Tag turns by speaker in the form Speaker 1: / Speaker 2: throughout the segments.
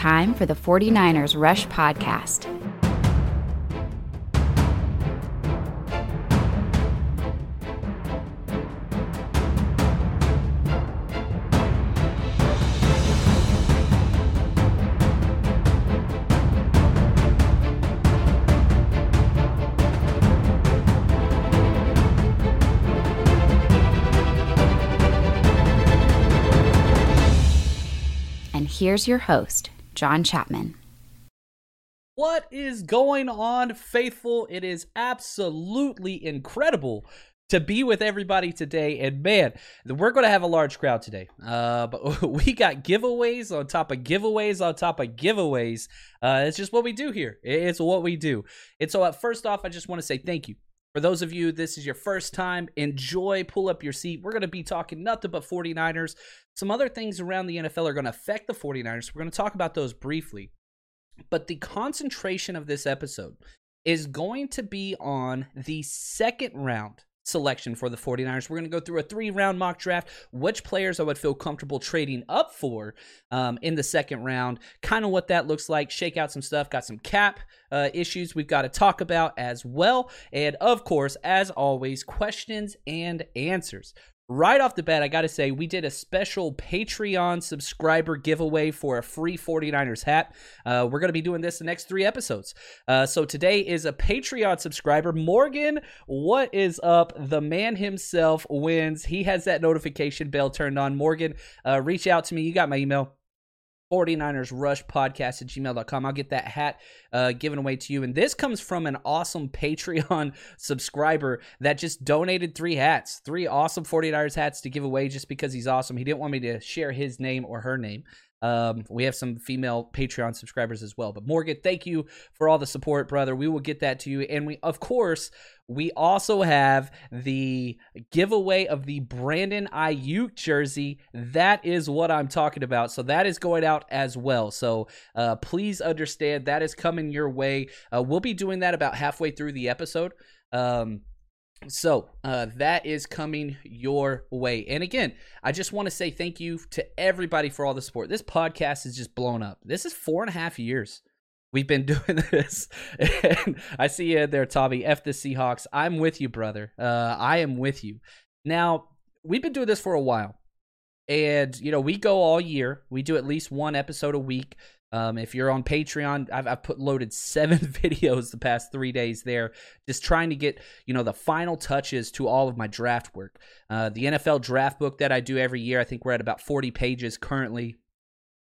Speaker 1: Time for the 49ers Rush Podcast. And here's your host, John Chapman.
Speaker 2: What is going on, faithful? It is absolutely incredible to be with everybody today. And man, we're going to have a large crowd today. Uh, but we got giveaways on top of giveaways on top of giveaways. Uh, it's just what we do here. It's what we do. And so, uh, first off, I just want to say thank you. For those of you, this is your first time, enjoy, pull up your seat. We're going to be talking nothing but 49ers. Some other things around the NFL are going to affect the 49ers. We're going to talk about those briefly. But the concentration of this episode is going to be on the second round selection for the 49ers. We're going to go through a three round mock draft, which players I would feel comfortable trading up for um, in the second round, kind of what that looks like, shake out some stuff, got some cap uh, issues we've got to talk about as well. And of course, as always, questions and answers right off the bat, I got to say, we did a special Patreon subscriber giveaway for a free 49ers hat. Uh, we're going to be doing this the next three episodes. Uh, so today is a Patreon subscriber. Morgan, what is up? The man himself wins. He has that notification bell turned on. Morgan, uh, reach out to me. You got my email. 49ers Rush Podcast at gmail.com. I'll get that hat uh, given away to you. And this comes from an awesome Patreon subscriber that just donated three hats, three awesome 49ers hats to give away just because he's awesome. He didn't want me to share his name or her name. Um, we have some female Patreon subscribers as well. But Morgan, thank you for all the support, brother. We will get that to you. And we, of course, we also have the giveaway of the Brandon Aiyuk jersey. That is what I'm talking about. So that is going out as well. So uh, please understand that is coming your way. Uh, we'll be doing that about halfway through the episode. Um, so uh, that is coming your way. And again, I just want to say thank you to everybody for all the support. This podcast is just blown up. This is four and a half years we've been doing this. And I see you there, Tommy. F the Seahawks. I'm with you, brother. Uh, I am with you. Now, we've been doing this for a while. And, you know, we go all year. We do at least one episode a week. Um, if you're on Patreon, I've, I've put loaded seven videos the past three days there, just trying to get you know the final touches to all of my draft work. Uh, the NFL draft book that I do every year, I think we're at about 40 pages currently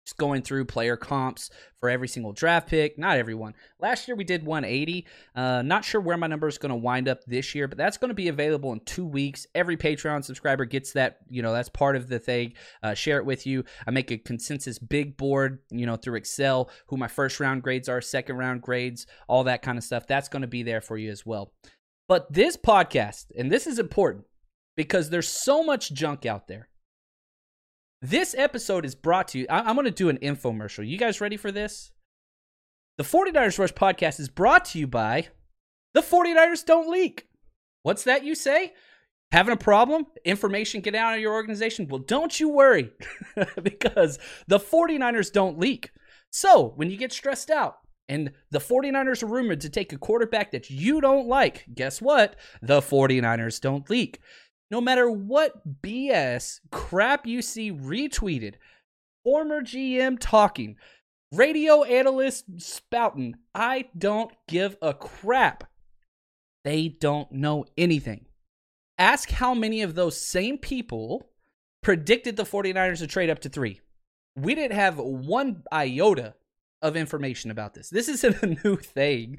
Speaker 2: just going through player comps for every single draft pick. Not everyone. Last year we did 180. Uh, not sure where my number is going to wind up this year, but that's going to be available in two weeks. Every Patreon subscriber gets that. You know, that's part of the thing. Uh, share it with you. I make a consensus big board, you know, through Excel, who my first round grades are, second round grades, all that kind of stuff. That's going to be there for you as well. But this podcast, and this is important because there's so much junk out there this episode is brought to you. I- am going to do an infomercial. You guys ready for this? The 49ers Rush podcast is brought to you by the 49ers Don't Leak. What's that you say? Having a problem? Information get out of your organization? Well, don't you worry because the 49ers don't leak. So when you get stressed out, and the 49ers are rumored to take a quarterback that you don't like, guess what? The 49ers don't leak no matter what BS crap you see retweeted, former GM talking, radio analyst spouting, I don't give a crap. They don't know anything. Ask how many of those same people predicted the 49ers to trade up to three. We didn't have one iota of information about this. This isn't a new thing.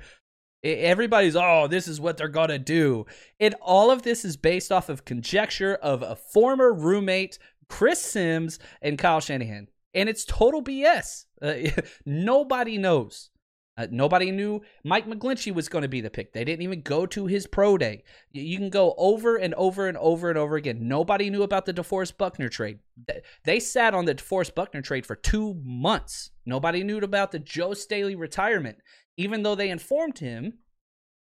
Speaker 2: Everybody's, oh, this is what they're going to do. And all of this is based off of conjecture of a former roommate, Chris Sims, and Kyle Shanahan. And it's total BS. Uh, nobody knows. Uh, nobody knew Mike McGlinchey was going to be the pick. They didn't even go to his pro day. You can go over and over and over and over again. Nobody knew about the DeForest Buckner trade. They sat on the DeForest Buckner trade for two months. Nobody knew about the Joe Staley retirement, even though they informed him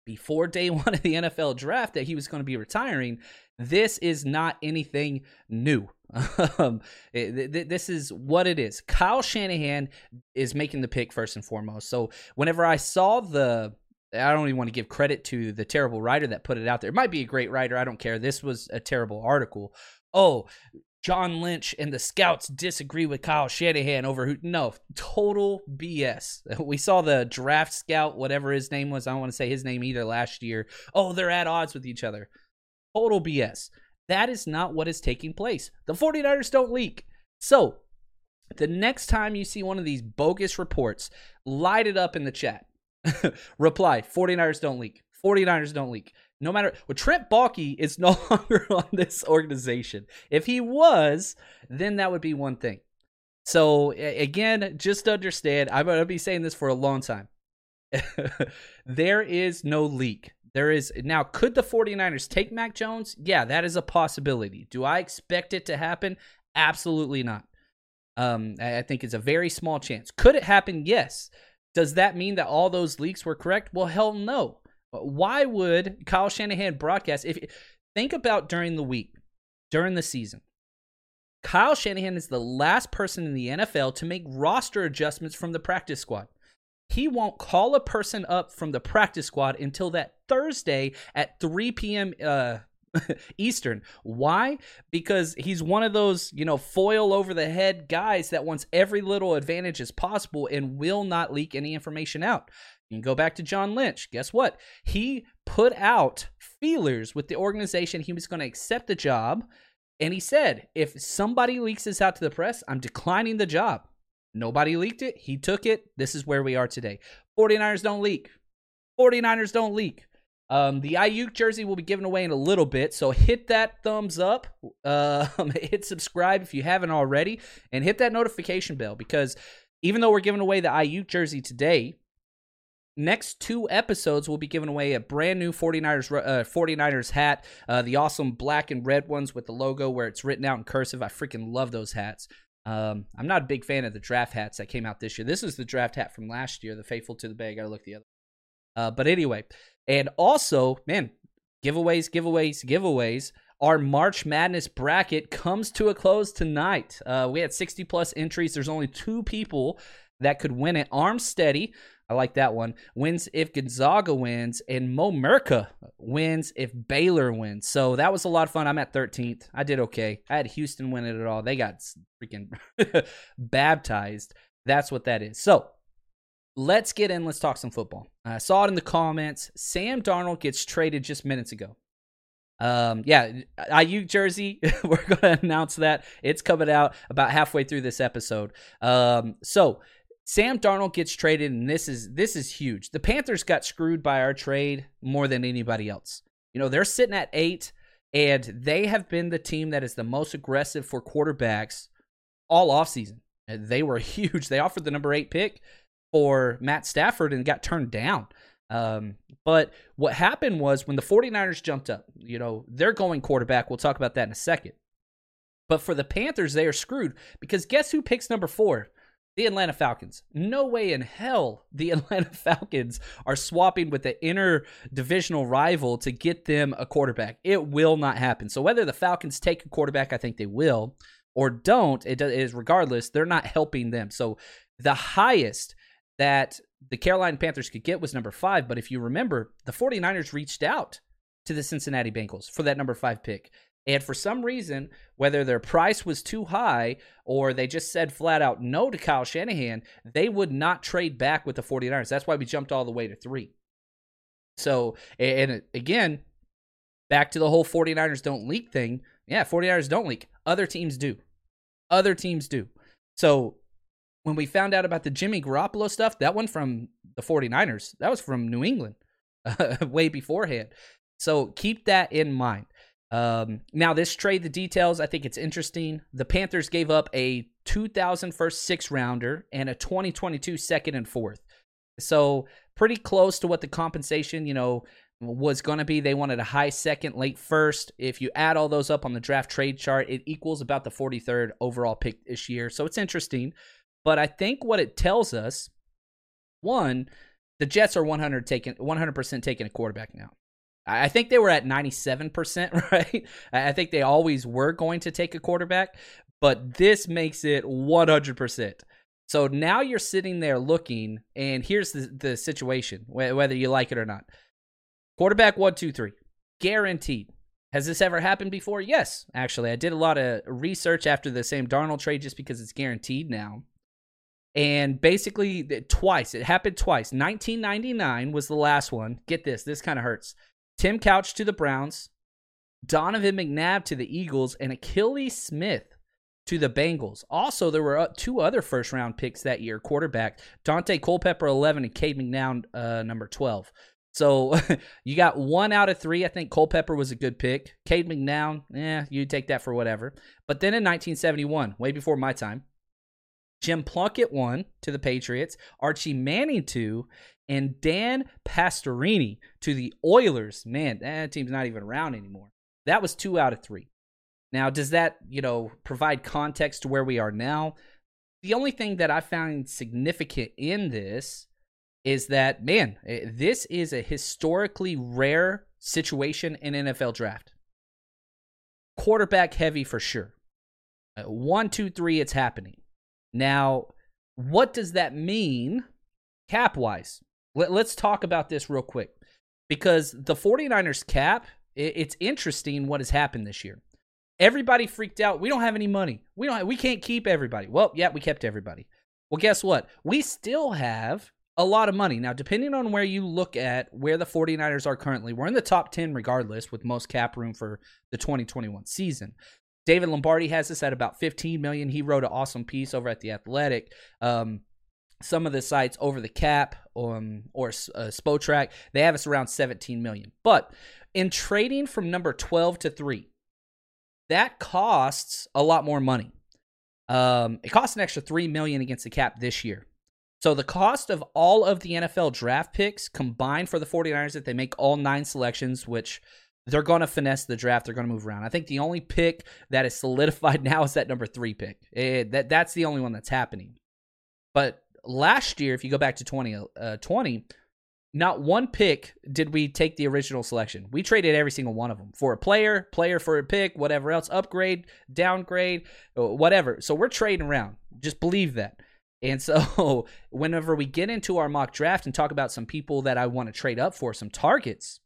Speaker 2: before day one of the NFL draft that he was going to be retiring. This is not anything new. Um, this is what it is. Kyle Shanahan is making the pick first and foremost. So whenever I saw the, I don't even want to give credit to the terrible writer that put it out there. It might be a great writer. I don't care. This was a terrible article. Oh, John Lynch and the scouts disagree with Kyle Shanahan over who. No, total BS. We saw the draft scout, whatever his name was. I don't want to say his name either last year. Oh, they're at odds with each other. Total BS. That is not what is taking place. The 49ers don't leak. So, the next time you see one of these bogus reports, light it up in the chat. Reply 49ers don't leak. 49ers don't leak. No matter what, Trent Baalke is no longer on this organization. If he was, then that would be one thing. So, again, just understand, I'm to be saying this for a long time. there is no leak. There is now, could the 49ers take Mac Jones? Yeah, that is a possibility. Do I expect it to happen? Absolutely not. Um, I think it's a very small chance. Could it happen? Yes. Does that mean that all those leaks were correct? Well, hell no. Why would Kyle Shanahan broadcast? If think about during the week, during the season, Kyle Shanahan is the last person in the NFL to make roster adjustments from the practice squad he won't call a person up from the practice squad until that Thursday at 3 p.m. Uh, Eastern. Why? Because he's one of those, you know, foil over the head guys that wants every little advantage as possible and will not leak any information out. You can go back to John Lynch. Guess what? He put out feelers with the organization. He was going to accept the job. And he said, if somebody leaks this out to the press, I'm declining the job. Nobody leaked it. He took it. This is where we are today. 49ers don't leak. 49ers don't leak. Um, the Aiyuk jersey will be given away in a little bit, so hit that thumbs up, uh, hit subscribe if you haven't already, and hit that notification bell because even though we're giving away the Aiyuk jersey today, next two episodes we'll be giving away a brand new 49ers uh, 49ers hat, uh, the awesome black and red ones with the logo where it's written out in cursive. I freaking love those hats. Um, I'm not a big fan of the draft hats that came out this year. This is the draft hat from last year, the Faithful to the Bay. I gotta look the other. Uh, but anyway, and also, man, giveaways, giveaways, giveaways. Our March Madness bracket comes to a close tonight. Uh, we had 60 plus entries. There's only two people that could win it. Arm steady. I like that one. Wins if Gonzaga wins, and Mo Merca wins if Baylor wins. So that was a lot of fun. I'm at 13th. I did okay. I had Houston win it at all. They got freaking baptized. That's what that is. So let's get in. Let's talk some football. I saw it in the comments. Sam Darnold gets traded just minutes ago. Um, yeah, Aiyuk jersey. We're gonna announce that it's coming out about halfway through this episode. Um, so Sam Darnold gets traded, and this is this is huge. The Panthers got screwed by our trade more than anybody else. You know, they're sitting at eight, and they have been the team that is the most aggressive for quarterbacks all offseason. They were huge. They offered the number eight pick for Matt Stafford and got turned down. Um, but what happened was when the 49ers jumped up, you know, they're going quarterback. We'll talk about that in a second. But for the Panthers, they are screwed because guess who picks number four? The Atlanta Falcons. No way in hell the Atlanta Falcons are swapping with the inner divisional rival to get them a quarterback. It will not happen. So whether the Falcons take a quarterback, I think they will, or don't, it is regardless, they're not helping them. So the highest that the Carolina Panthers could get was number five. But if you remember, the 49ers reached out to the Cincinnati Bengals for that number five pick. And for some reason, whether their price was too high or they just said flat out no to Kyle Shanahan, they would not trade back with the 49ers. That's why we jumped all the way to three. So, and again, back to the whole 49ers don't leak thing. Yeah, 49ers don't leak. Other teams do. Other teams do. So when we found out about the Jimmy Garoppolo stuff, that one from the 49ers, that was from New England uh, way beforehand. So keep that in mind. Um, now, this trade, the details, I think it's interesting. The Panthers gave up a 2000 first six rounder and a 2022 second and fourth. So pretty close to what the compensation, you know, was going to be. They wanted a high second, late first. If you add all those up on the draft trade chart, it equals about the 43rd overall pick this year. So it's interesting. But I think what it tells us, one, the Jets are 100 taking 100% taking a quarterback now. I think they were at 97%, right? I think they always were going to take a quarterback, but this makes it 100%. So now you're sitting there looking, and here's the, the situation, whether you like it or not. Quarterback one, two, three, guaranteed. Has this ever happened before? Yes, actually. I did a lot of research after the Sam Darnold trade just because it's guaranteed now. And basically, twice. It happened twice. 1999 was the last one. Get this, this kind of hurts. Tim Couch to the Browns, Donovan McNabb to the Eagles, and Akili Smith to the Bengals. Also, there were uh, two other first round picks that year quarterback Daunte Culpepper, 11, and Cade McNown, uh, number 12. So you got one out of three. I think Culpepper was a good pick. Cade McNown, yeah, you take that for whatever. But then in 1971, way before my time, Jim Plunkett won to the Patriots, Archie Manning two, and Dan Pastorini to the Oilers. Man, that team's not even around anymore. That was two out of three. Now, does that, you know, provide context to where we are now? The only thing that I found significant in this is that, man, eh, this is a historically rare situation in NFL draft. Quarterback heavy for sure. Uh, one, two, three, it's happening. Now, what does that mean cap wise? Let, us talk about this real quick because the 49ers cap, it, it's interesting what has happened this year. Everybody freaked out. We don't have any money. We don't have, we can't keep everybody. Well, yeah, we kept everybody. Well, guess what? We still have a lot of money. Now, depending on where you look at where the 49ers are currently, we're in the top 10 regardless with most cap room for the 2021 season. David Lombardi has this at about 15 million. He wrote an awesome piece over at the Athletic. Um, some of the sites over the cap um, or uh, Spotrac, they have us around 17 million. But in trading from number 12 to 3, that costs a lot more money. Um, it costs an extra 3 million against the cap this year. So the cost of all of the NFL draft picks combined for the 49ers if they make all 9 selections, which they're going to finesse the draft. They're going to move around. I think the only pick that is solidified now is that number three pick. It, eh, that that's the only one that's happening. But last year, if you go back to 2020, uh, not one pick did we take the original selection. We traded every single one of them for a player, player for a pick, whatever else, upgrade, downgrade, uh, whatever. So we're trading around. Just believe that. And so whenever we get into our mock draft and talk about some people that I want to trade up for, some targets,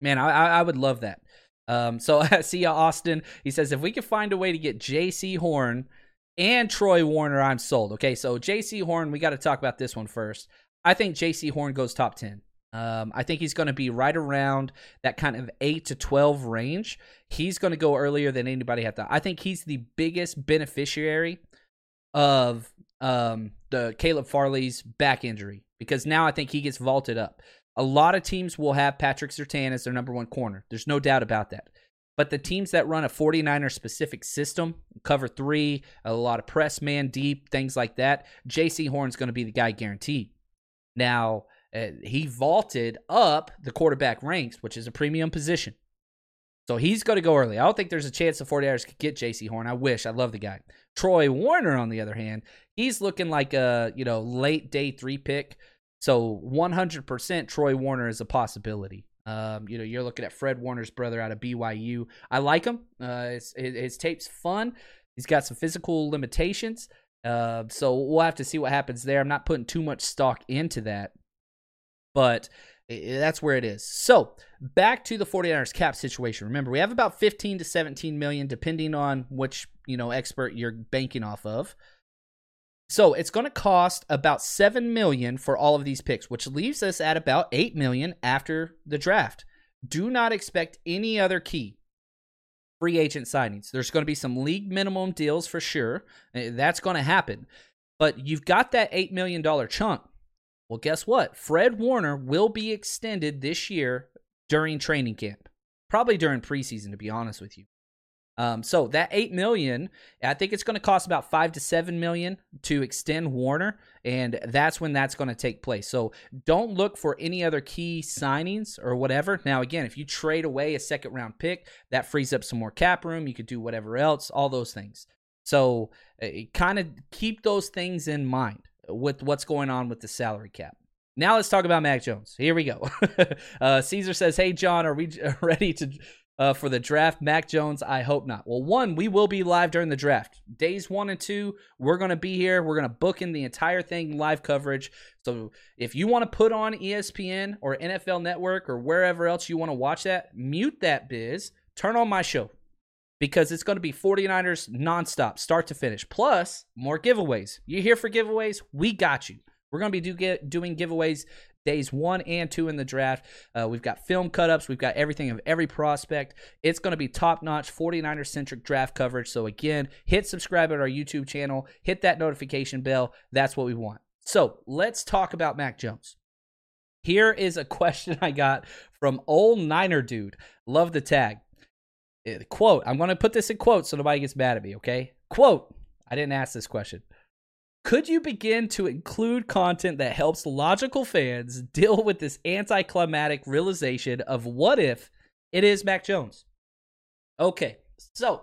Speaker 2: Man, I I would love that. Um, so see Austin. He says if we could find a way to get J.C. Horn and Troy Warner, I'm sold. Okay, so J.C. Horn, we got to talk about this one first. I think J.C. Horn goes top ten. Um, I think he's going to be right around that kind of eight to twelve range. He's going to go earlier than anybody had thought. I think he's the biggest beneficiary of um, the Caleb Farley's back injury because now I think he gets vaulted up. A lot of teams will have Patrick Surtain as their number one corner. There's no doubt about that. But the teams that run a 49er specific system, cover three, a lot of press man deep, things like that, Jaycee Horn's going to be the guy guaranteed. Now, uh, he vaulted up the quarterback ranks, which is a premium position. So he's going to go early. I don't think there's a chance the 49ers could get JC Horn. I wish. I love the guy. Troy Warner, on the other hand, he's looking like a, you know, late day three pick. So 100% Troy Warner is a possibility. Um, you know, you're looking at Fred Warner's brother out of BYU. I like him. Uh, his, his tape's fun. He's got some physical limitations. Uh, so we'll have to see what happens there. I'm not putting too much stock into that, but that's where it is. So back to the 49ers cap situation. Remember, we have about 15 to 17 million, depending on which you know expert you're banking off of. So it's going to cost about seven million for all of these picks, which leaves us at about eight million after the draft. Do not expect any other key free agent signings. There's going to be some league minimum deals for sure. Eh, that's going to happen. But you've got that $8 million chunk. Well, guess what? Fred Warner will be extended this year during training camp, probably during preseason, to be honest with you. Um, so that eight million, I think it's going to cost about five to seven million to extend Warner, and that's when that's going to take place. So don't look for any other key signings or whatever. Now, again, if you trade away a second round pick, that frees up some more cap room. You could do whatever else, all those things. So uh, kind of keep those things in mind with what's going on with the salary cap. Now let's talk about Mac Jones. Here we go. uh, Caesar says, "Hey John, are we ready to uh, for the draft. Mac Jones, I hope not. Well, one, we will be live during the draft. Days one and two, we're going to be here. We're going to book in the entire thing live coverage. So if you want to put on ESPN or NFL Network or wherever else you want to watch that, mute that biz, turn on my show because it's going to be 49ers nonstop, start to finish. Plus, more giveaways. You here for giveaways? We got you. We're going to be do, get, doing giveaways days one and two in the draft. Uh, we've got film cut ups, we've got everything of every prospect. It's going to be top notch 49er centric draft coverage. So, again, hit subscribe at our YouTube channel, hit that notification bell. That's what we want. So, let's talk about Mac Jones. Here is a question I got from old Niner dude. Love the tag. Uh, quote, I'm going to put this in quotes so nobody gets mad at me, okay? Quote, I didn't ask this question. Could you begin to include content that helps logical fans deal with this anticlimactic realization of what if it is Mac Jones? Okay, so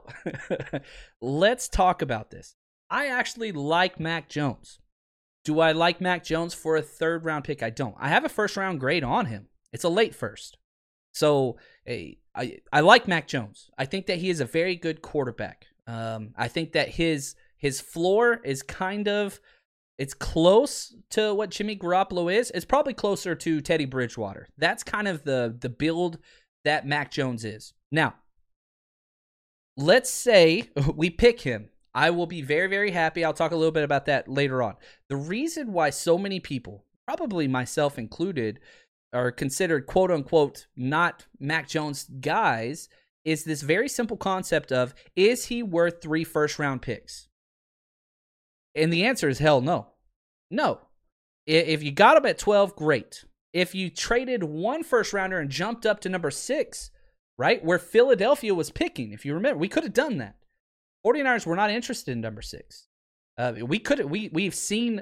Speaker 2: let's talk about this. I actually like Mac Jones. Do I like Mac Jones for a third round pick? I don't. I have a first round grade on him. It's a late first. So I, I like Mac Jones. I think that he is a very good quarterback. Um, I think that his his floor is kind of it's close to what Jimmy Garoppolo is. It's probably closer to Teddy Bridgewater. That's kind of the the build that Mac Jones is. Now, let's say we pick him. I will be very very happy. I'll talk a little bit about that later on. The reason why so many people, probably myself included, are considered quote unquote not Mac Jones guys is this very simple concept of is he worth three first round picks? And the answer is hell no. No. If you got him at 12, great. If you traded one first rounder and jumped up to number six, right, where Philadelphia was picking, if you remember, we could have done that. 49ers were not interested in number six. Uh, we could we we've seen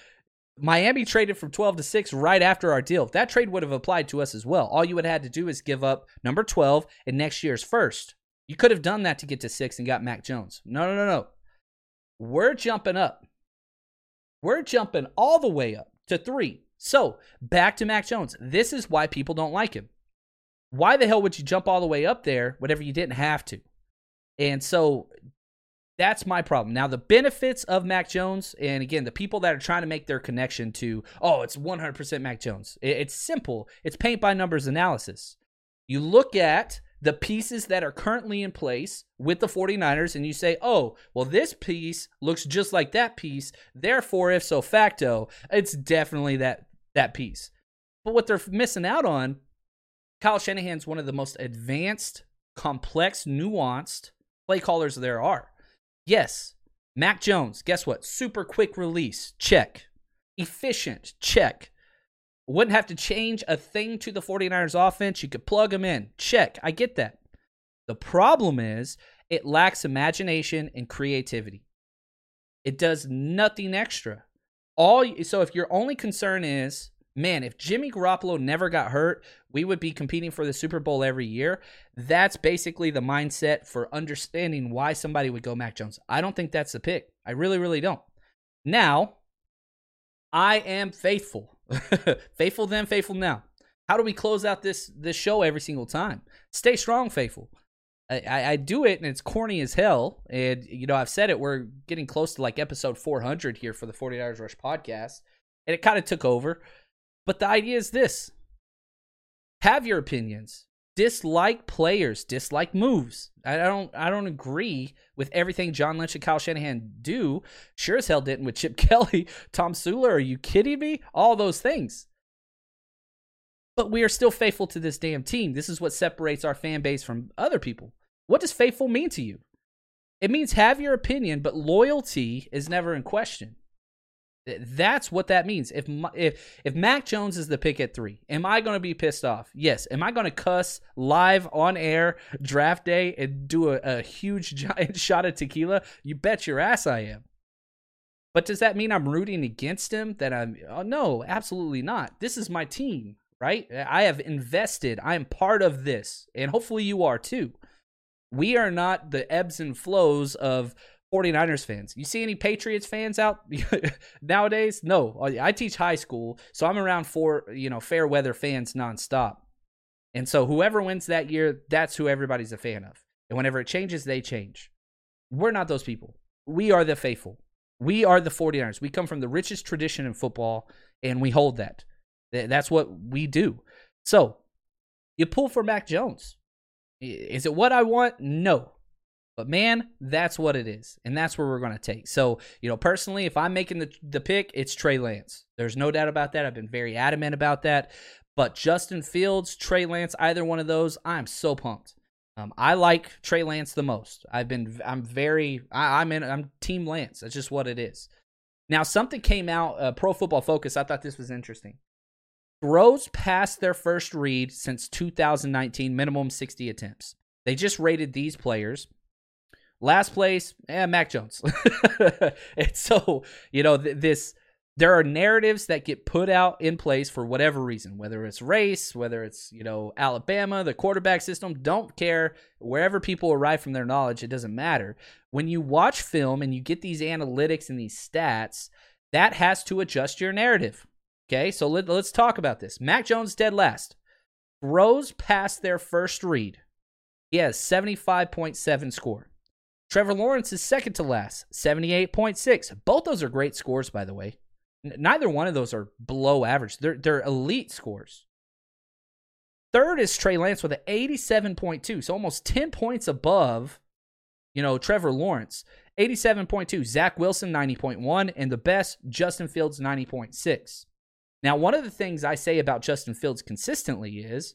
Speaker 2: Miami traded from 12 to 6 right after our deal. That trade would have applied to us as well. All you would have had to do is give up number 12 and next year's first. You could have done that to get to 6 and got Mac Jones. No, no, no, no. We're jumping up. We're jumping all the way up to three. So back to Mac Jones. This is why people don't like him. Why the hell would you jump all the way up there whenever you didn't have to? And so that's my problem. Now, the benefits of Mac Jones, and again, the people that are trying to make their connection to, oh, it's 100% Mac Jones. It's simple. It's paint by numbers analysis. You look at the pieces that are currently in place with the 49ers and you say, oh, well, this piece looks just like that piece. Therefore, ipso facto, it's definitely that, that piece. But what they're missing out on, Kyle Shanahan's one of the most advanced, complex, nuanced play callers there are. Yes, Mac Jones, guess what? Super quick release, check. Efficient, check. Wouldn't have to change a thing to the 49ers offense. You could plug them in. Check. I get that. The problem is it lacks imagination and creativity. It does nothing extra. All so if your only concern is, man, if Jimmy Garoppolo never got hurt, we would be competing for the Super Bowl every year. That's basically the mindset for understanding why somebody would go Mac Jones. I don't think that's the pick. I really, really don't. Now, I am faithful faithful then, faithful now. How do we close out this this show every single time? Stay strong, faithful. I, I, do it and it's corny as hell. And you know, I've said it, we're getting close to like episode 400 here for the 49ers Rush podcast. And it kind of took over. But the idea is this have your opinions dislike players, dislike moves. I don't I don't agree with everything John Lynch and Kyle Shanahan do. Sure as hell didn't with Chip Kelly, Tomsula. Are you kidding me? All those things. But we are still faithful to this damn team. This is what separates our fan base from other people. What does faithful mean to you? It means have your opinion, but loyalty is never in question. That's what that means. If if if Mac Jones is the pick at three, am I going to be pissed off? Yes. Am I going to cuss live on air draft day and do a, a huge giant shot of tequila? You bet your ass I am. But does that mean I'm rooting against him? That I'm oh, no, absolutely not. This is my team, right? I have invested. I am part of this, and hopefully you are too. We are not the ebbs and flows of 49ers fans. You see any Patriots fans out nowadays? No. I teach high school, so I'm around four, you know, fair weather fans nonstop. And so whoever wins that year, that's who everybody's a fan of. And whenever it changes, they change. We're not those people. We are the faithful. We are the 49ers. We come from the richest tradition in football, and we hold that. That's what we do. So you pull for Mac Jones. Is it what I want? No. But man, that's what it is. And that's where we're going to take. So, you know, personally, if I'm making the, the pick, it's Trey Lance. There's no doubt about that. I've been very adamant about that. But Justin Fields, Trey Lance, either one of those, I'm so pumped. Um, I like Trey Lance the most. I've been, I'm very, I, am in, I'm Team Lance. That's just what it is. Now, something came out, uh, Pro Football Focus. I thought this was interesting. Throws past their first read since 2019, minimum 60 attempts. They just rated these players Last place, eh, Mac Jones. and so, you know, th- this there are narratives that get put out in place for whatever reason, whether it's race, whether it's, you know, Alabama, the quarterback system, don't care. Wherever people arrive from their knowledge, it doesn't matter. When you watch film and you get these analytics and these stats, that has to adjust your narrative. Okay, so let, us talk about this. Mac Jones dead last. Throws past their first read. He has 75.7 score. Trevor Lawrence is second to last, 78.6. Both those are great scores, by the way. N- neither one of those are below average. They're, they're elite scores. Third is Trey Lance with an 87.2, so almost 10 points above, you know, Trevor Lawrence. 87.2. Zach Wilson, 90.1. And the best, Justin Fields, 90.6. Now, one of the things I say about Justin Fields consistently is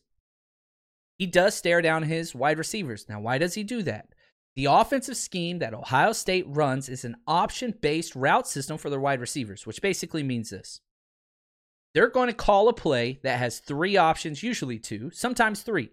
Speaker 2: he does stare down his wide receivers. Now, why does he do that? The offensive scheme that Ohio State runs is an option based route system for their wide receivers, which basically means this. They're going to call a play that has three options, usually two, sometimes three,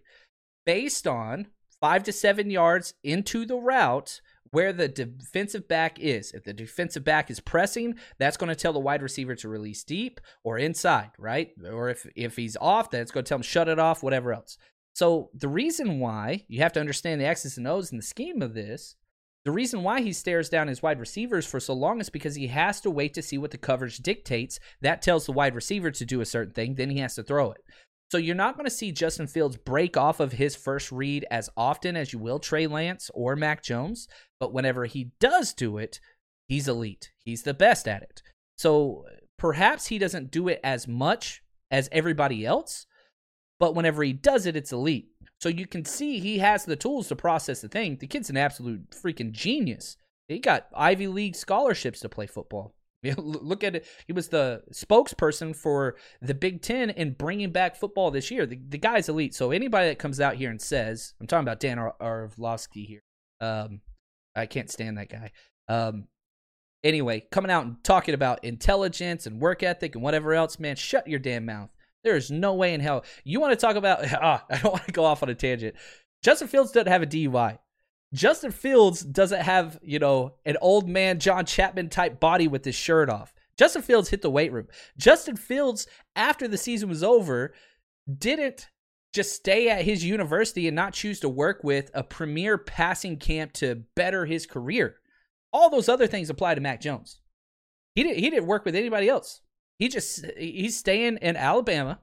Speaker 2: based on five to seven yards into the route where the defensive back is. If the defensive back is pressing, that's going to tell the wide receiver to release deep or inside, right? Or if if he's off, that's going to tell him shut it off, whatever else. So the reason why you have to understand the X's and O's in the scheme of this, the reason why he stares down his wide receivers for so long is because he has to wait to see what the coverage dictates. That tells the wide receiver to do a certain thing, then he has to throw it. So you're not going to see Justin Fields break off of his first read as often as you will Trey Lance or Mac Jones, but whenever he does do it, he's elite. He's the best at it. So perhaps he doesn't do it as much as everybody else, but whenever he does it, it's elite. So you can see he has the tools to process the thing. The kid's an absolute freaking genius. He got Ivy League scholarships to play football. Look at it. He was the spokesperson for the Big Ten in bringing back football this year. The, the guy's elite. So anybody that comes out here and says, I'm talking about Dan Orlovsky here. Um, I can't stand that guy. Um, anyway, coming out and talking about intelligence and work ethic and whatever else, man, shut your damn mouth. There's no way in hell. You want to talk about, ah, I don't want to go off on a tangent. Justin Fields doesn't have a DUI. Justin Fields doesn't have, you know, an old man John Chapman type body with his shirt off. Justin Fields hit the weight room. Justin Fields, after the season was over, didn't just stay at his university and not choose to work with a premier passing camp to better his career. All those other things apply to Mac Jones. He didn't he didn't work with anybody else. He just he's staying in Alabama,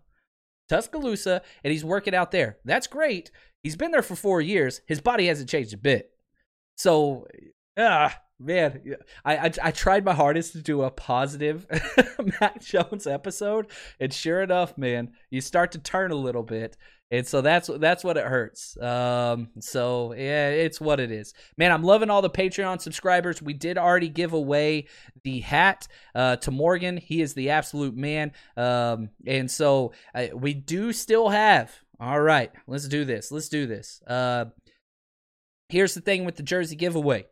Speaker 2: Tuscaloosa, and he's working out there. That's great. He's been there for four years. His body hasn't changed a bit. So, ah, man, I, I, I tried my hardest to do a positive Mac Jones episode, and sure enough, man, you start to turn a little bit, and so that's that's what it hurts. Um, so yeah, it's what it is. Man, I'm loving all the Patreon subscribers. We did already give away the hat uh, to Morgan. He is the absolute man. Um, and so uh, we do still have. All right, let's do this. Let's do this. Uh, here's the thing with the jersey giveaway.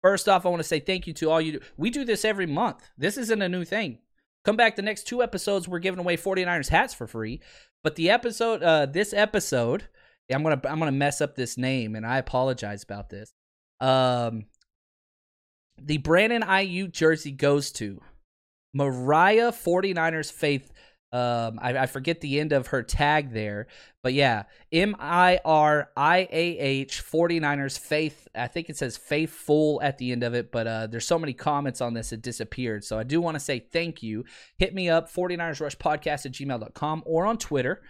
Speaker 2: First off, I want to say thank you to all you. We do this every month. This isn't a new thing. Come back the next two episodes. We're giving away 49ers hats for free. But the episode, uh, this episode, I'm gonna I'm gonna mess up this name, and I apologize about this. Um, the Brandon Aiyuk jersey goes to Mariah 49ers Faith um, I, I, forget the end of her tag there, but yeah, M I R I A H 49ers Faith. I think it says Faithful at the end of it, but uh, there's so many comments on this, it disappeared. So I do want to say thank you. Hit me up, 49ers Rush Podcast at gmail.com or on Twitter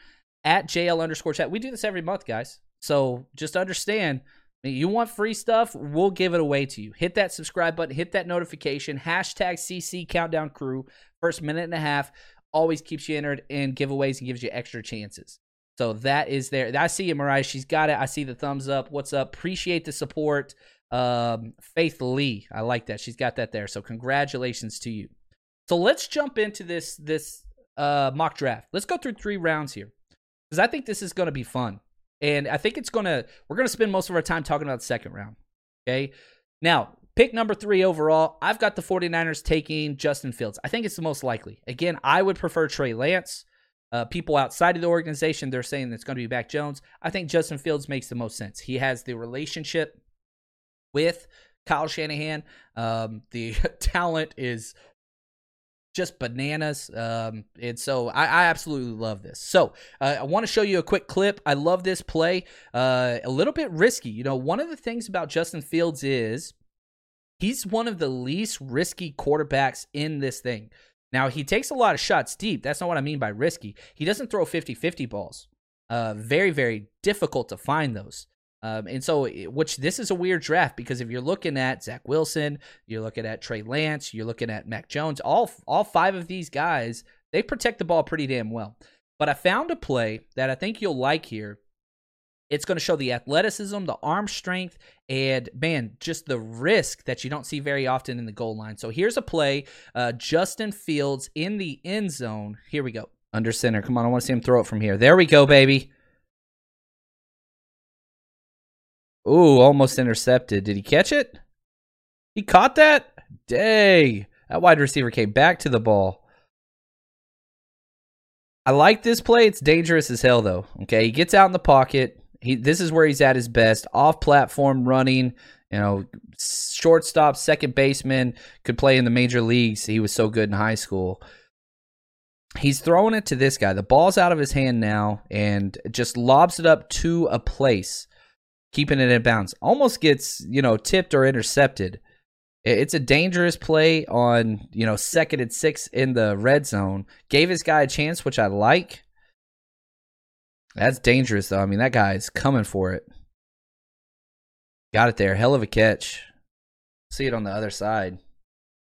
Speaker 2: at JL underscore chat. We do this every month, guys. So just understand you want free stuff, we'll give it away to you. Hit that subscribe button, hit that notification, hashtag CC Countdown Crew, first minute and a half always keeps you entered in giveaways and gives you extra chances. So that is there. I see you, Mariah. She's got it. I see the thumbs up. What's up? Appreciate the support. Um, Faith Lee. I like that. She's got that there. So congratulations to you. So let's jump into this this uh, mock draft. Let's go through three rounds here because I think this is going to be fun, and I think it's going to we're going to spend most of our time talking about the second round. Okay. Now, Pick number three overall, I've got the 49ers taking Justin Fields. I think it's the most likely. Again, I would prefer Trey Lance. Uh, people outside of the organization, they're saying it's going to be Mac Jones. I think Justin Fields makes the most sense. He has the relationship with Kyle Shanahan. Um, the talent is just bananas. Um, and so I, I, absolutely love this. So uh, I want to show you a quick clip. I love this play. Uh, a little bit risky. You know, one of the things about Justin Fields is he's one of the least risky quarterbacks in this thing. Now, he takes a lot of shots deep. That's not what I mean by risky. He doesn't throw 50 50 balls. Uh, very, very difficult to find those. Um, and so, which this is a weird draft because if you're looking at Zach Wilson, you're looking at Trey Lance, you're looking at Mac Jones, all all five of these guys, they protect the ball pretty damn well. But I found a play that I think you'll like here it's going to show the athleticism, the arm strength, and man, just the risk that you don't see very often in the goal line. So here's a play uh, Justin Fields in the end zone. Here we go. Under center. Come on, I want to see him throw it from here. There we go, baby. Ooh, almost intercepted. Did he catch it? He caught that? Dang. That wide receiver came back to the ball. I like this play. It's dangerous as hell, though. Okay, he gets out in the pocket. He this is where he's at his best. Off platform running, you know, shortstop, second baseman, could play in the major leagues. He was so good in high school. He's throwing it to this guy. The ball's out of his hand now and just lobs it up to a place, keeping it in bounds. Almost gets, you know, tipped or intercepted. It's a dangerous play on, you know, second and six in the red zone. Gave his guy a chance, which I like. That's dangerous, though. I mean, that guy is coming for it. Got it there. Hell of a catch. See it on the other side.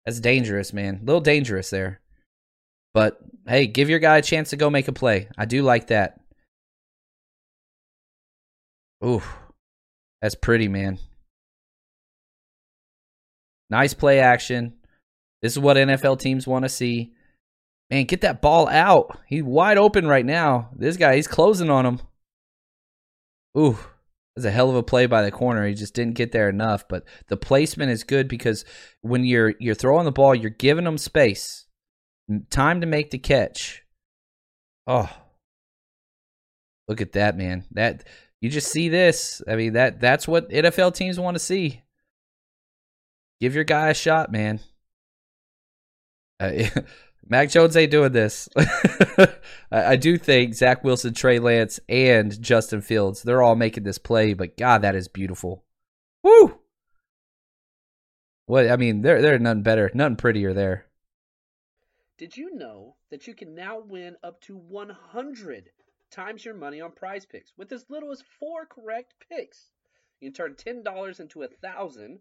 Speaker 2: That's dangerous, man. A little dangerous there. But hey, give your guy a chance to go make a play. I do like that. Ooh, that's pretty, man. Nice play action. This is what NFL teams want to see. Man, get that ball out. He's wide open right now. This guy, he's closing on him. Ooh, that's a hell of a play by the corner. He just didn't get there enough. But the placement is good because when you're you're throwing the ball, you're giving them space, time to make the catch. Oh, look at that, man. That you just see this. I mean that that's what NFL teams want to see. Give your guy a shot, man. Uh, Mac Jones ain't doing this. I, do think Zach Wilson, Trey Lance, and Justin Fields, they're all making this play, but God, that is beautiful. Woo! What I mean, they're they're nothing better, nothing prettier there.
Speaker 3: Did you know that you can now win up to 100 times your money on prize picks with as little as four correct picks? You can turn $10 into a thousand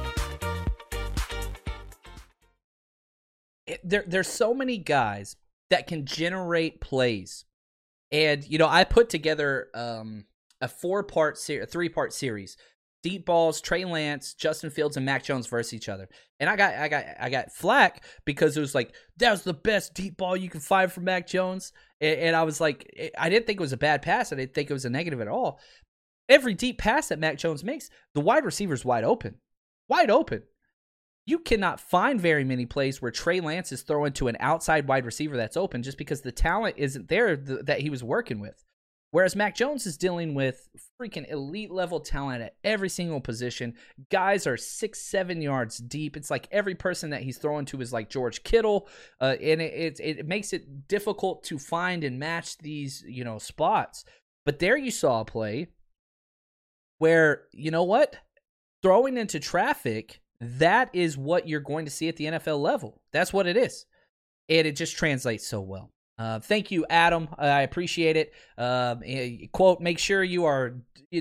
Speaker 2: There there's so many guys that can generate plays. And you know, I put together um a four-part series, a three-part series. Deep balls, Trey Lance, Justin Fields, and Mac Jones versus each other. And I got I got I got flack because it was like that was the best deep ball you can find from Mac Jones. And, and I was like, I didn't think it was a bad pass. I didn't think it was a negative at all. Every deep pass that Mac Jones makes, the wide receiver's wide open. Wide open you cannot find very many plays where Trey Lance is throwing to an outside wide receiver that's open just because the talent isn't there th- that he was working with. Whereas Mac Jones is dealing with freaking elite level talent at every single position. Guys are six, seven yards deep. It's like every person that he's throwing to is like George Kittle, uh, and it, it it makes it difficult to find and match these you know spots. But there you saw a play where you know what, throwing into traffic that is what you're going to see at the NFL level. That's what it is. And it just translates so well. Uh, thank you, Adam. I appreciate it. Eh, quote, make sure you are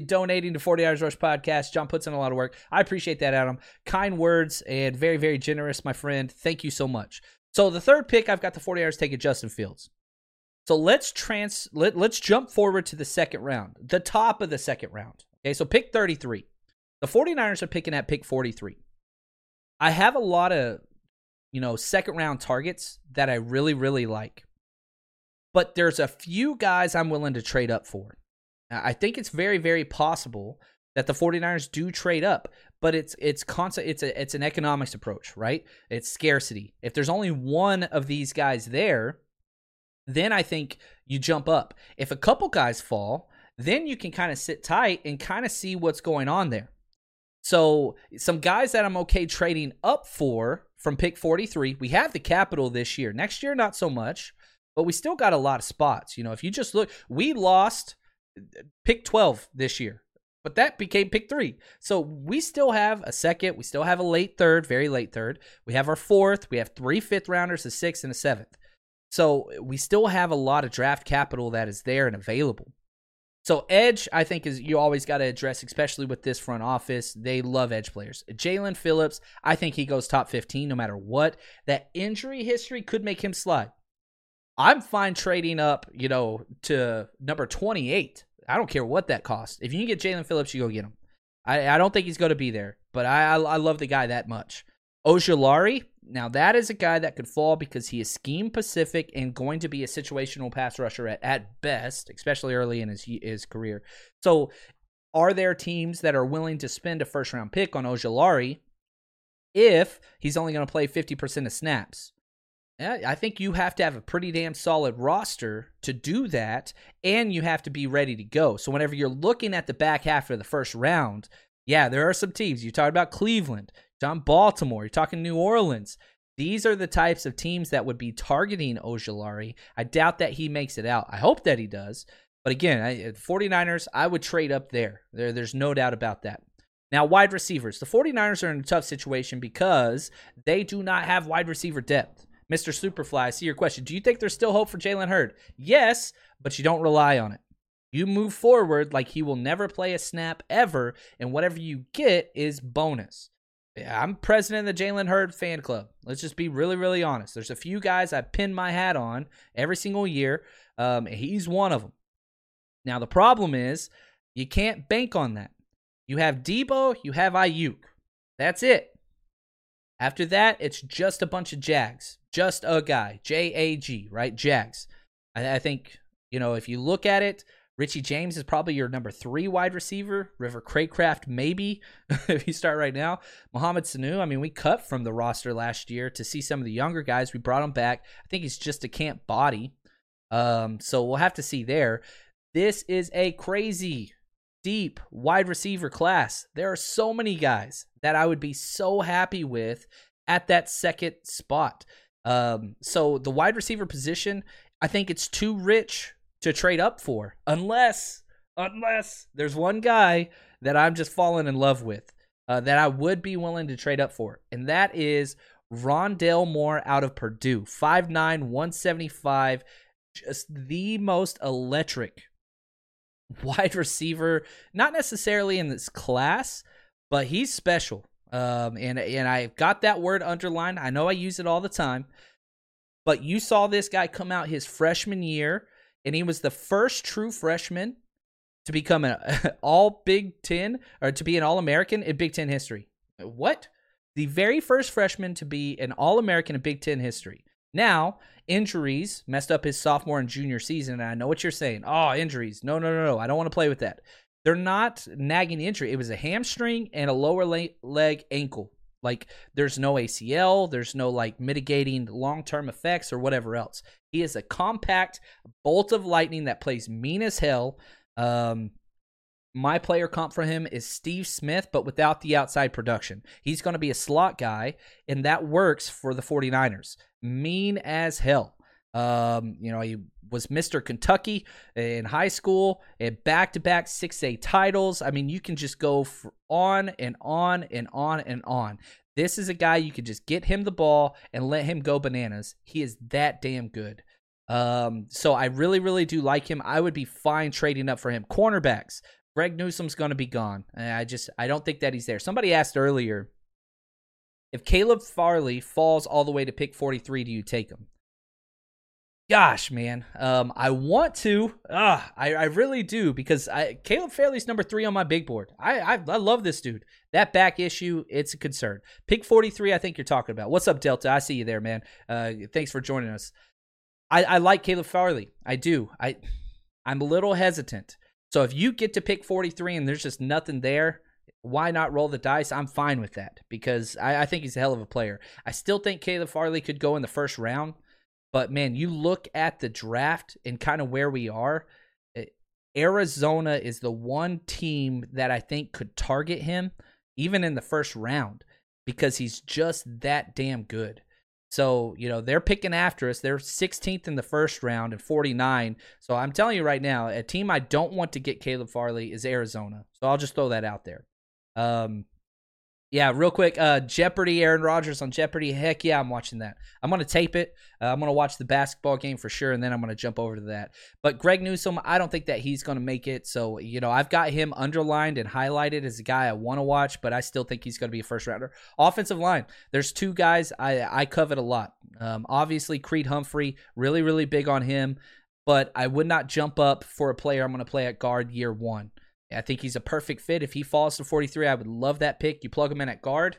Speaker 2: donating to 49ers Rush Podcast. John puts in a lot of work. I appreciate that, Adam. Kind words and very, very generous, my friend. Thank you so much. So the third pick, I've got the 49ers taking Justin Fields. So let's trans let, let's jump forward to the second round, the top of the second round. Okay, so pick 33. The 49ers are picking at pick 43. I have a lot of, you know, second round targets that I really, really like. But there's a few guys I'm willing to trade up for. I think it's very, very possible that the 49ers do trade up, but it's it's constant it's a it's an economics approach, right? It's scarcity. If there's only one of these guys there, then I think you jump up. If a couple guys fall, then you can kind of sit tight and kind of see what's going on there. So some guys that I'm okay trading up for from pick 43. We have the capital this year. Next year, not so much, but we still got a lot of spots. You know, if you just look, we lost pick 12 this year, but that became pick three. So we still have a second. We still have a late third, very late third. We have our fourth. We have three fifth rounders, a sixth, and a seventh. So we still have a lot of draft capital that is there and available. So edge, I think, is you always got to address, especially with this front office. They love edge players. Jaelan Phillips, I think he goes top 15 no matter what. That injury history could make him slide. I'm fine trading up, you know, to number 28. I don't care what that costs. If you can get Jaelan Phillips, you go get him. I, I don't think he's going to be there, but I, I, I love the guy that much. Ojulari, now that is a guy that could fall because he is scheme pacific and going to be a situational pass rusher at, at best, especially early in his his career. So, are there teams that are willing to spend a first round pick on Ojulari if he's only going to play 50% of snaps? I think you have to have a pretty damn solid roster to do that, and you have to be ready to go. So, whenever you're looking at the back half of the first round, yeah, there are some teams. You talked about Cleveland, John Baltimore, you're talking New Orleans. These are the types of teams that would be targeting Ojulari. I doubt that he makes it out. I hope that he does. But again, I, uh, 49ers, I would trade up there. there. There's no doubt about that. Now, wide receivers. The 49ers are in a tough situation because they do not have wide receiver depth. Mr. Superfly, I see your question. Do you think there's still hope for Jalen Hurd? Yes, but you don't rely on it. You move forward like he will never play a snap ever, and whatever you get is bonus. I'm president of the Jalen Hurd fan club. Let's just be really, really honest. There's a few guys I pin my hat on every single year. Um, he's one of them. Now the problem is you can't bank on that. You have Debo, you have Aiyuk. That's it. After that, it's just a bunch of Jags, just a guy, J A G, right? Jags. I, I think you know if you look at it, Richie James is probably your number three wide receiver. River Cracraft, maybe, if you start right now. Mohamed Sanu, I mean, we cut from the roster last year to see some of the younger guys. We brought him back. I think he's just a camp body. Um, so we'll have to see there. This is a crazy, deep wide receiver class. There are so many guys that I would be so happy with at that second spot. Um, so the wide receiver position, I think it's too rich to trade up for unless unless there's one guy that I'm just falling in love with uh, that I would be willing to trade up for, and that is Rondale Moore out of Purdue, 5'9", 175, just the most electric wide receiver, not necessarily in this class, but he's special. Um, and and I've got that word underlined. I know I use it all the time, but you saw this guy come out his freshman year and he was the first true freshman to become an all Big Ten or to be an All American in Big Ten history. What? The very first freshman to be an All American in Big Ten history. Now, injuries messed up his sophomore and junior season. And I know what you're saying. Oh, injuries. No, no, no, no. I don't want to play with that. They're not nagging injury. It was a hamstring and a lower leg ankle. Like there's no ACL, there's no like mitigating long-term effects or whatever else. He is a compact bolt of lightning that plays mean as hell. Um, my player comp for him is Steve Smith, but without the outside production. He's going to be a slot guy, and that works for the 49ers. Mean as hell. Um, you know, he was Mr. Kentucky in high school and back to back 6A titles. I mean, you can just go on and on and on and on. This is a guy you can just get him the ball and let him go bananas. He is that damn good. Um, so I really, really do like him. I would be fine trading up for him. Cornerbacks. Greg Newsome's going to be gone. I just, I don't think that he's there. Somebody asked earlier if Caleb Farley falls all the way to pick 43, do you take him? Gosh, man, um, I want to. Uh, I, I really do because I, Caleb Farley's number three on my big board. I, I, I love this dude. That back issue, it's a concern. Pick 43, I think you're talking about. What's up, Delta? I see you there, man. Uh, thanks for joining us. I, I like Caleb Farley. I do. I I'm a little hesitant. So if you get to pick 43 and there's just nothing there, why not roll the dice? I'm fine with that because I, I think he's a hell of a player. I still think Caleb Farley could go in the first round. But man, you look at the draft and kind of where we are. Eh, Arizona is the one team that I think could target him even in the first round because he's just that damn good. So, you know, they're picking after us. They're 16th in the first round and 49. So I'm telling you right now, a team I don't want to get Caleb Farley is Arizona. So I'll just throw that out there. Um, yeah, real quick. Uh, Jeopardy, Aaron Rodgers on Jeopardy. Heck yeah, I'm watching that. I'm gonna tape it. Uh, I'm gonna watch the basketball game for sure, and then I'm gonna jump over to that. But Greg Newsome, I don't think that he's gonna make it. So you know, I've got him underlined and highlighted as a guy I want to watch, but I still think he's gonna be a first rounder. Offensive line. There's two guys I I covet a lot. Um, obviously Creed Humphrey, really really big on him, but I would not jump up for a player I'm gonna play at guard year one. I think he's a perfect fit. If he falls to 43, I would love that pick. You plug him in at guard.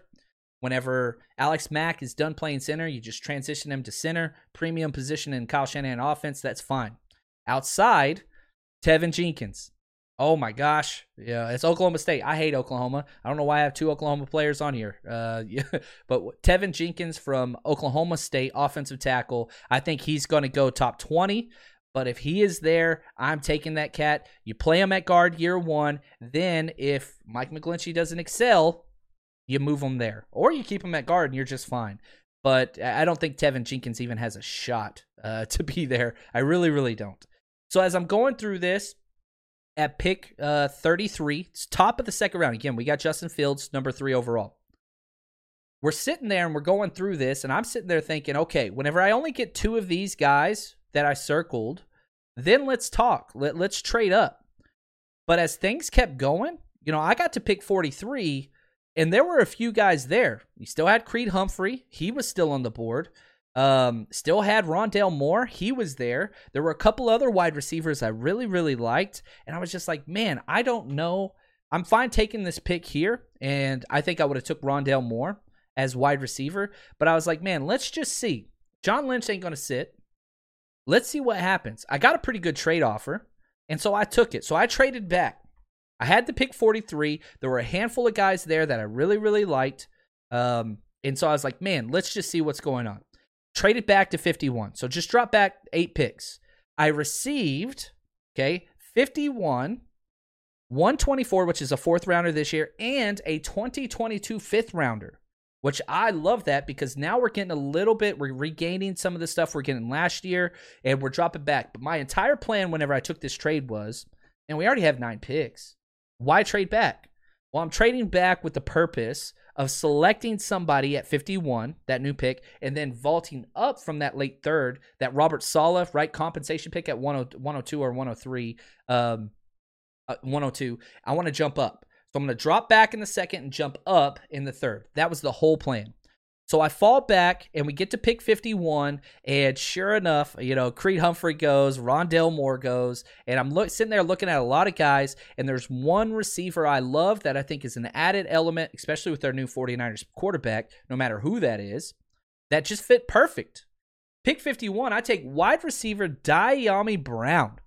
Speaker 2: Whenever Alex Mack is done playing center, you just transition him to center, premium position in Kyle Shanahan offense. That's fine. Outside, Teven Jenkins. Oh my gosh, yeah, it's Oklahoma State. I hate Oklahoma. I don't know why I have two Oklahoma players on here. Uh, yeah, but Teven Jenkins from Oklahoma State, offensive tackle. I think he's going to go top twenty. But if he is there, I'm taking that cat. You play him at guard year one. Then if Mike McGlinchey doesn't excel, you move him there. Or you keep him at guard and you're just fine. But I don't think Teven Jenkins even has a shot uh, to be there. I really, really don't. So as I'm going through this, at pick uh, 33, it's top of the second round. Again, we got Justin Fields, number three overall. We're sitting there and we're going through this, and I'm sitting there thinking, okay, whenever I only get two of these guys that I circled, then let's talk. Let, let's trade up. But as things kept going, you know, I got to pick 43, and there were a few guys there. You still had Creed Humphrey, he was still on the board. Um, still had Rondale Moore, he was there. There were a couple other wide receivers I really, really liked, and I was just like, man, I don't know. I'm fine taking this pick here, and I think I would have took Rondale Moore as wide receiver, but I was like, man, let's just see. John Lynch ain't to sit. Let's see what happens. I got a pretty good trade offer, and so I took it. So I traded back. I had to pick 43. There were a handful of guys there that I really, really liked. Um, and so I was like, man, let's just see what's going on. Traded back to 51. So just drop back eight picks. I received, okay, 51, 124, which is a fourth rounder this year, and a 2022 fifth rounder, which I love that because now we're getting a little bit, we're regaining some of the stuff we're getting last year and we're dropping back. But my entire plan whenever I took this trade was, and we already have nine picks. Why trade back? Well, I'm trading back with the purpose of selecting somebody at 51, that new pick, and then vaulting up from that late third, that Robert Saleh, right, compensation pick at 102 or 103, um, uh, 102. I want to jump up. So I'm going to drop back in the second and jump up in the third. That was the whole plan. So I fall back and we get to pick 51. And sure enough, you know, Creed Humphrey goes, Rondale Moore goes. And I'm sitting there looking at a lot of guys. And there's one receiver I love that I think is an added element, especially with their new 49ers quarterback, no matter who that is, that just fit perfect. Pick 51, I take wide receiver Dyami Brown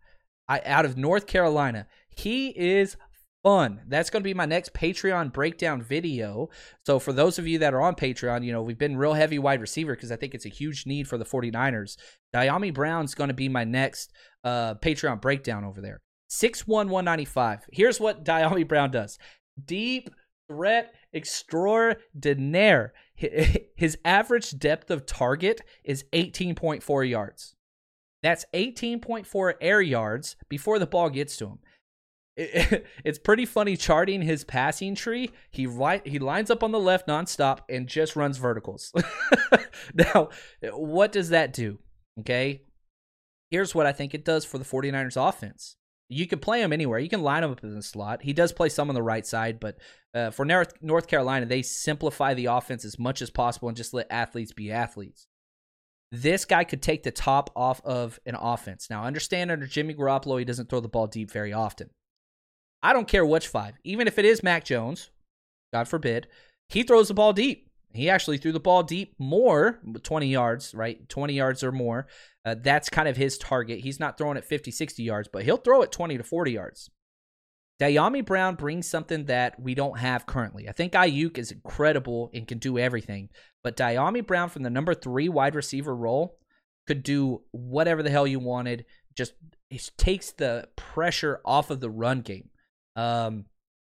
Speaker 2: I, out of North Carolina. He is fun. That's going to be my next Patreon breakdown video. So for those of you that are on Patreon, you know, we've been real heavy wide receiver because I think it's a huge need for the 49ers. Dyami Brown's going to be my next uh, Patreon breakdown over there. 61195. Here's what Dyami Brown does. Deep threat extraordinaire. His average depth of target is 18.4 yards. That's 18.4 air yards before the ball gets to him. it's pretty funny charting his passing tree. He right he lines up on the left nonstop and just runs verticals. now, what does that do? Okay. Here's what I think it does for the 49ers offense. You can play him anywhere. You can line him up in the slot. He does play some on the right side, but uh, for North Carolina, they simplify the offense as much as possible and just let athletes be athletes. This guy could take the top off of an offense. Now, understand under Jimmy Garoppolo, he doesn't throw the ball deep very often. I don't care which five, even if it is Mac Jones, God forbid, he throws the ball deep. He actually threw the ball deep more, 20 yards, right? 20 yards or more. Uh, that's kind of his target. He's not throwing it 50, 60 yards, but he'll throw it 20 to 40 yards. Dyami Brown brings something that we don't have currently. I think Aiyuk is incredible and can do everything, but Dyami Brown from the number three wide receiver role could do whatever the hell you wanted. Just takes the pressure off of the run game. Um,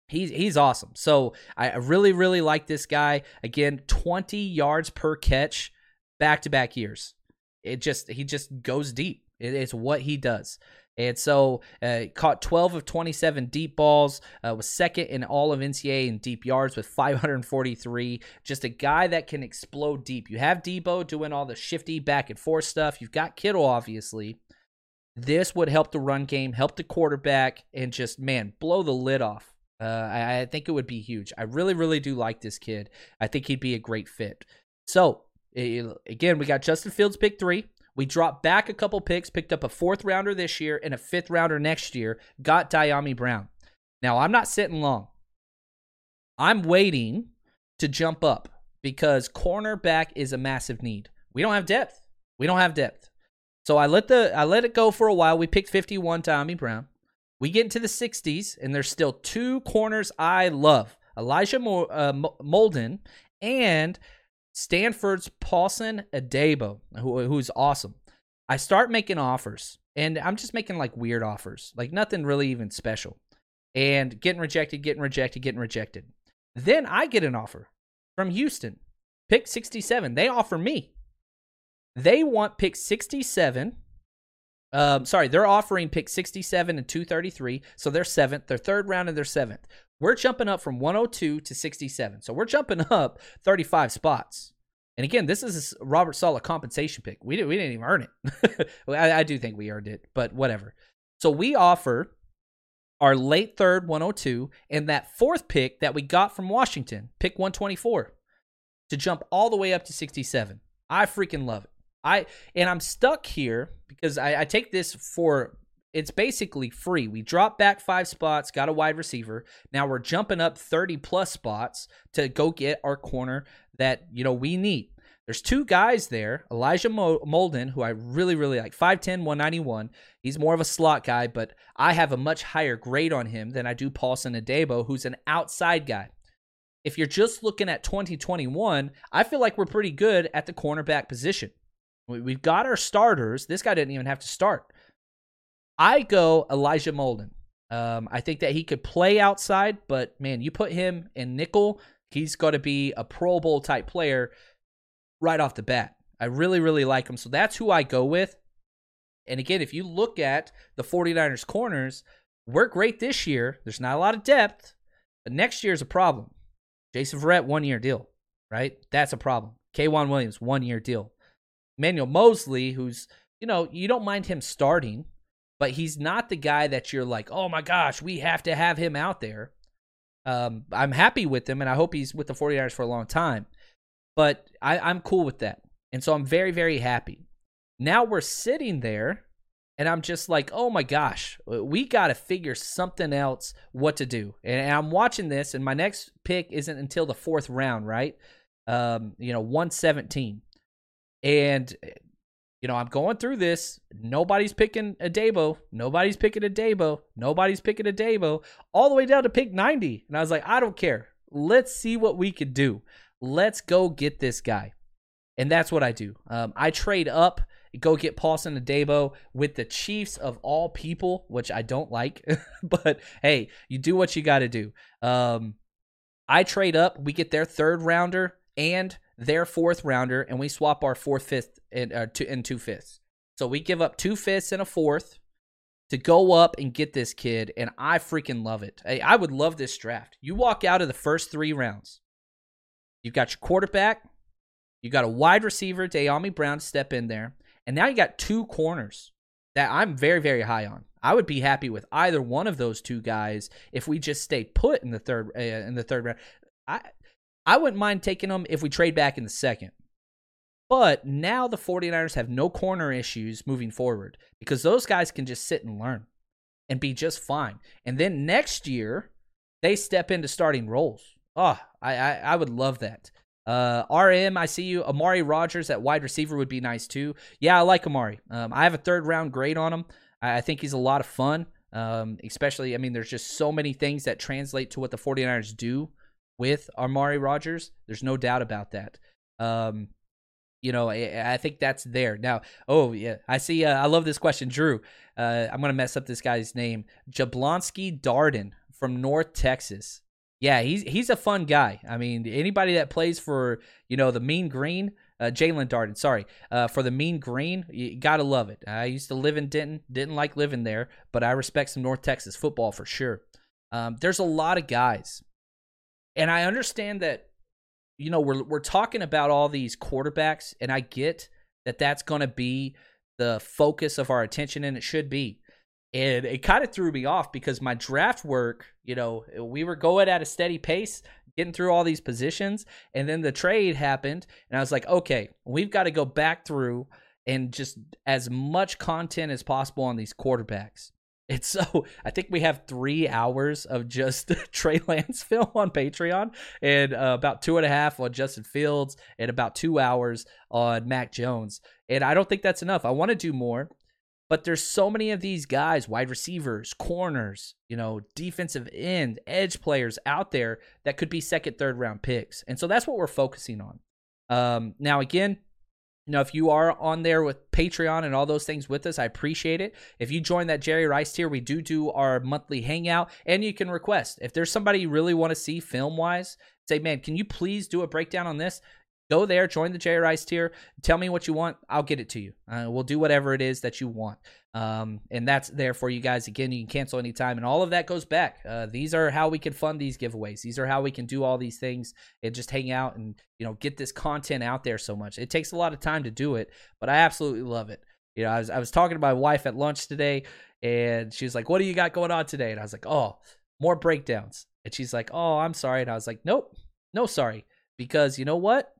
Speaker 2: he's he's awesome. So I really really like this guy. Again, 20 yards per catch, back to back years. It just he just goes deep. It, it's what he does. And so uh, caught 12 of 27 deep balls, uh, was second in all of NCAA in deep yards with 543. Just a guy that can explode deep. You have Debo doing all the shifty back and forth stuff. You've got Kittle, obviously. This would help the run game, help the quarterback, and just, man, blow the lid off. Uh, I, I, think it would be huge. I really, really do like this kid. I think he'd be a great fit. So, again, we got Justin Fields pick three. We dropped back a couple picks, picked up a fourth rounder this year and a fifth rounder next year, got Dyami Brown. Now, I'm not sitting long. I'm waiting to jump up because cornerback is a massive need. We don't have depth. We don't have depth. So I let the I let it go for a while. We picked 51 Dyami Brown. We get into the 60s, and there's still two corners I love: Elijah uh, Molden and Stanford's Paulson Adebo, who, who's awesome. I start making offers, and I'm just making like weird offers, like nothing really even special, and getting rejected, getting rejected, getting rejected. Then I get an offer from Houston, pick 67. They offer me they want pick 67. Um, sorry, they're offering pick 67 and 233. So they're seventh. Their third round and their seventh. We're jumping up from 102 to 67. So we're jumping up 35 spots. And again, this is Robert Saleh compensation pick. We didn't, we didn't even earn it. I, I do think we earned it, but whatever. So we offer our late third 102 and that fourth pick that we got from Washington, pick 124, to jump all the way up to 67. I freaking love it. I and I'm stuck here because I, I take this for it's basically free. We drop back five spots, got a wide receiver. Now we're jumping up 30 plus spots to go get our corner that, you know, we need. There's two guys there, Elijah Molden, who I really, really like, 5'10, 191. He's more of a slot guy, but I have a much higher grade on him than I do Paulson Adebo, who's an outside guy. If you're just looking at 2021, I feel like we're pretty good at the cornerback position. We've got our starters. This guy didn't even have to start. I go Elijah Molden. Um, I think that he could play outside, but man, you put him in nickel, he's going to be a Pro Bowl type player right off the bat. I really, really like him. So that's who I go with. And again, if you look at the 49ers corners, we're great this year. There's not a lot of depth, but next year is a problem. Jason Verrett, one year deal, right? That's a problem. K'Waun Williams, one year deal. Manuel Moseley, who's, you know, you don't mind him starting, but he's not the guy that you're like, oh my gosh, we have to have him out there. Um, I'm happy with him, and I hope he's with the 49ers for a long time. But I, I'm cool with that. And so I'm very, very happy. Now we're sitting there, and I'm just like, oh my gosh, we got to figure something else what to do. And I'm watching this, and my next pick isn't until the fourth round, right? Um, you know, 117. And you know, I'm going through this. Nobody's picking Adebo. Nobody's picking Adebo. Nobody's picking Adebo. All the way down to pick 90. And I was like, I don't care. Let's see what we can do. Let's go get this guy. And that's what I do. Um, I trade up, go get Paulson Adebo with the Chiefs of all people, which I don't like. but hey, you do what you got to do. Um, I trade up. We get their third rounder and their fourth rounder, and we swap our fourth, fifth, and uh, two, and two fifths. So we give up two fifths and a fourth to go up and get this kid, and I freaking love it. Hey, I would love this draft. You walk out of the first three rounds, you've got your quarterback, you got a wide receiver, Dyami Brown, step in there, and now you got two corners that I'm very, very high on. I would be happy with either one of those two guys if we just stay put in the third uh, in the third round. I I wouldn't mind taking them if we trade back in the second. But now the 49ers have no corner issues moving forward because those guys can just sit and learn and be just fine. And then next year, they step into starting roles. Oh, I, I, I would love that. Uh, RM, I see you. Amari Rogers at wide receiver would be nice too. Yeah, I like Amari. Um, I have a third round grade on him. I, I think he's a lot of fun. Um, especially, I mean, there's just so many things that translate to what the 49ers do with Amari Rogers. There's no doubt about that. Um, you know, I, I, think that's there now. Oh yeah, I see. Uh, I love this question, Drew. Uh, I'm gonna mess up this guy's name, Jablonski Darden from North Texas. Yeah, he's he's a fun guy. I mean, anybody that plays for you know the Mean Green, uh, Jaelon Darden, sorry, uh, for the Mean Green, you gotta love it. I used to live in Denton, didn't like living there, but I respect some North Texas football for sure. Um, there's a lot of guys and I understand that, you know, we're we're talking about all these quarterbacks, and I get that that's going to be the focus of our attention, and it should be. And it kind of threw me off because my draft work, you know, we were going at a steady pace, getting through all these positions, and then the trade happened, and I was like, okay, we've got to go back through and just as much content as possible on these quarterbacks. It's so I think we have three hours of just Trey Lance film on Patreon, and uh, about two and a half on Justin Fields, and about two hours on Mac Jones. And I don't think that's enough. I want to do more, but there's so many of these guys, wide receivers, corners, you know, defensive end, edge players out there that could be second, third round picks, and so that's what we're focusing on. Um, now, again, know, if you are on there with Patreon and all those things with us, I appreciate it. If you join that Jerry Rice tier, we do do our monthly hangout, and you can request if there's somebody you really want to see film wise. Say, man, can you please do a breakdown on this? Go there, join the Jerry Rice tier. Tell me what you want. I'll get it to you. Uh, we'll do whatever it is that you want. Um, and that's there for you guys. Again, you can cancel anytime, and all of that goes back. Uh, these are how we can fund these giveaways. These are how we can do all these things and just hang out and you know get this content out there so much. It takes a lot of time to do it, but I absolutely love it. You know, I was I was talking to my wife at lunch today, and she was like, "What do you got going on today?" And I was like, "Oh, more breakdowns." And she's like, "Oh, I'm sorry." And I was like, "Nope, no sorry," because you know what?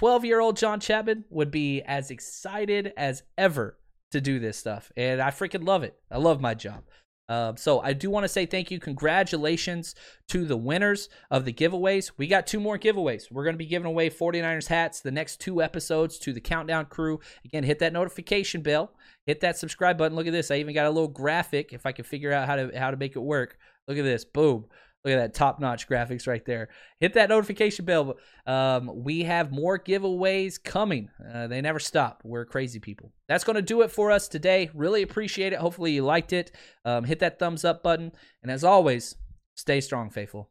Speaker 2: 12 year old John Chapman would be as excited as ever to do this stuff, and I freaking love it. I love my job. Um, so I do want to say thank you, congratulations to the winners of the giveaways. We got two more giveaways. We're going to be giving away 49ers hats the next two episodes to the Countdown crew. Again, hit that notification bell, hit that subscribe button. Look at this. I even got a little graphic if I can figure out how to how to make it work. Look at this. Boom. Look at that top notch graphics right there. Hit that notification bell. Um, we have more giveaways coming. Uh, they never stop. We're crazy people. That's going to do it for us today. Really appreciate it. Hopefully, you liked it. Um, hit that thumbs up button. And as always, stay strong, faithful.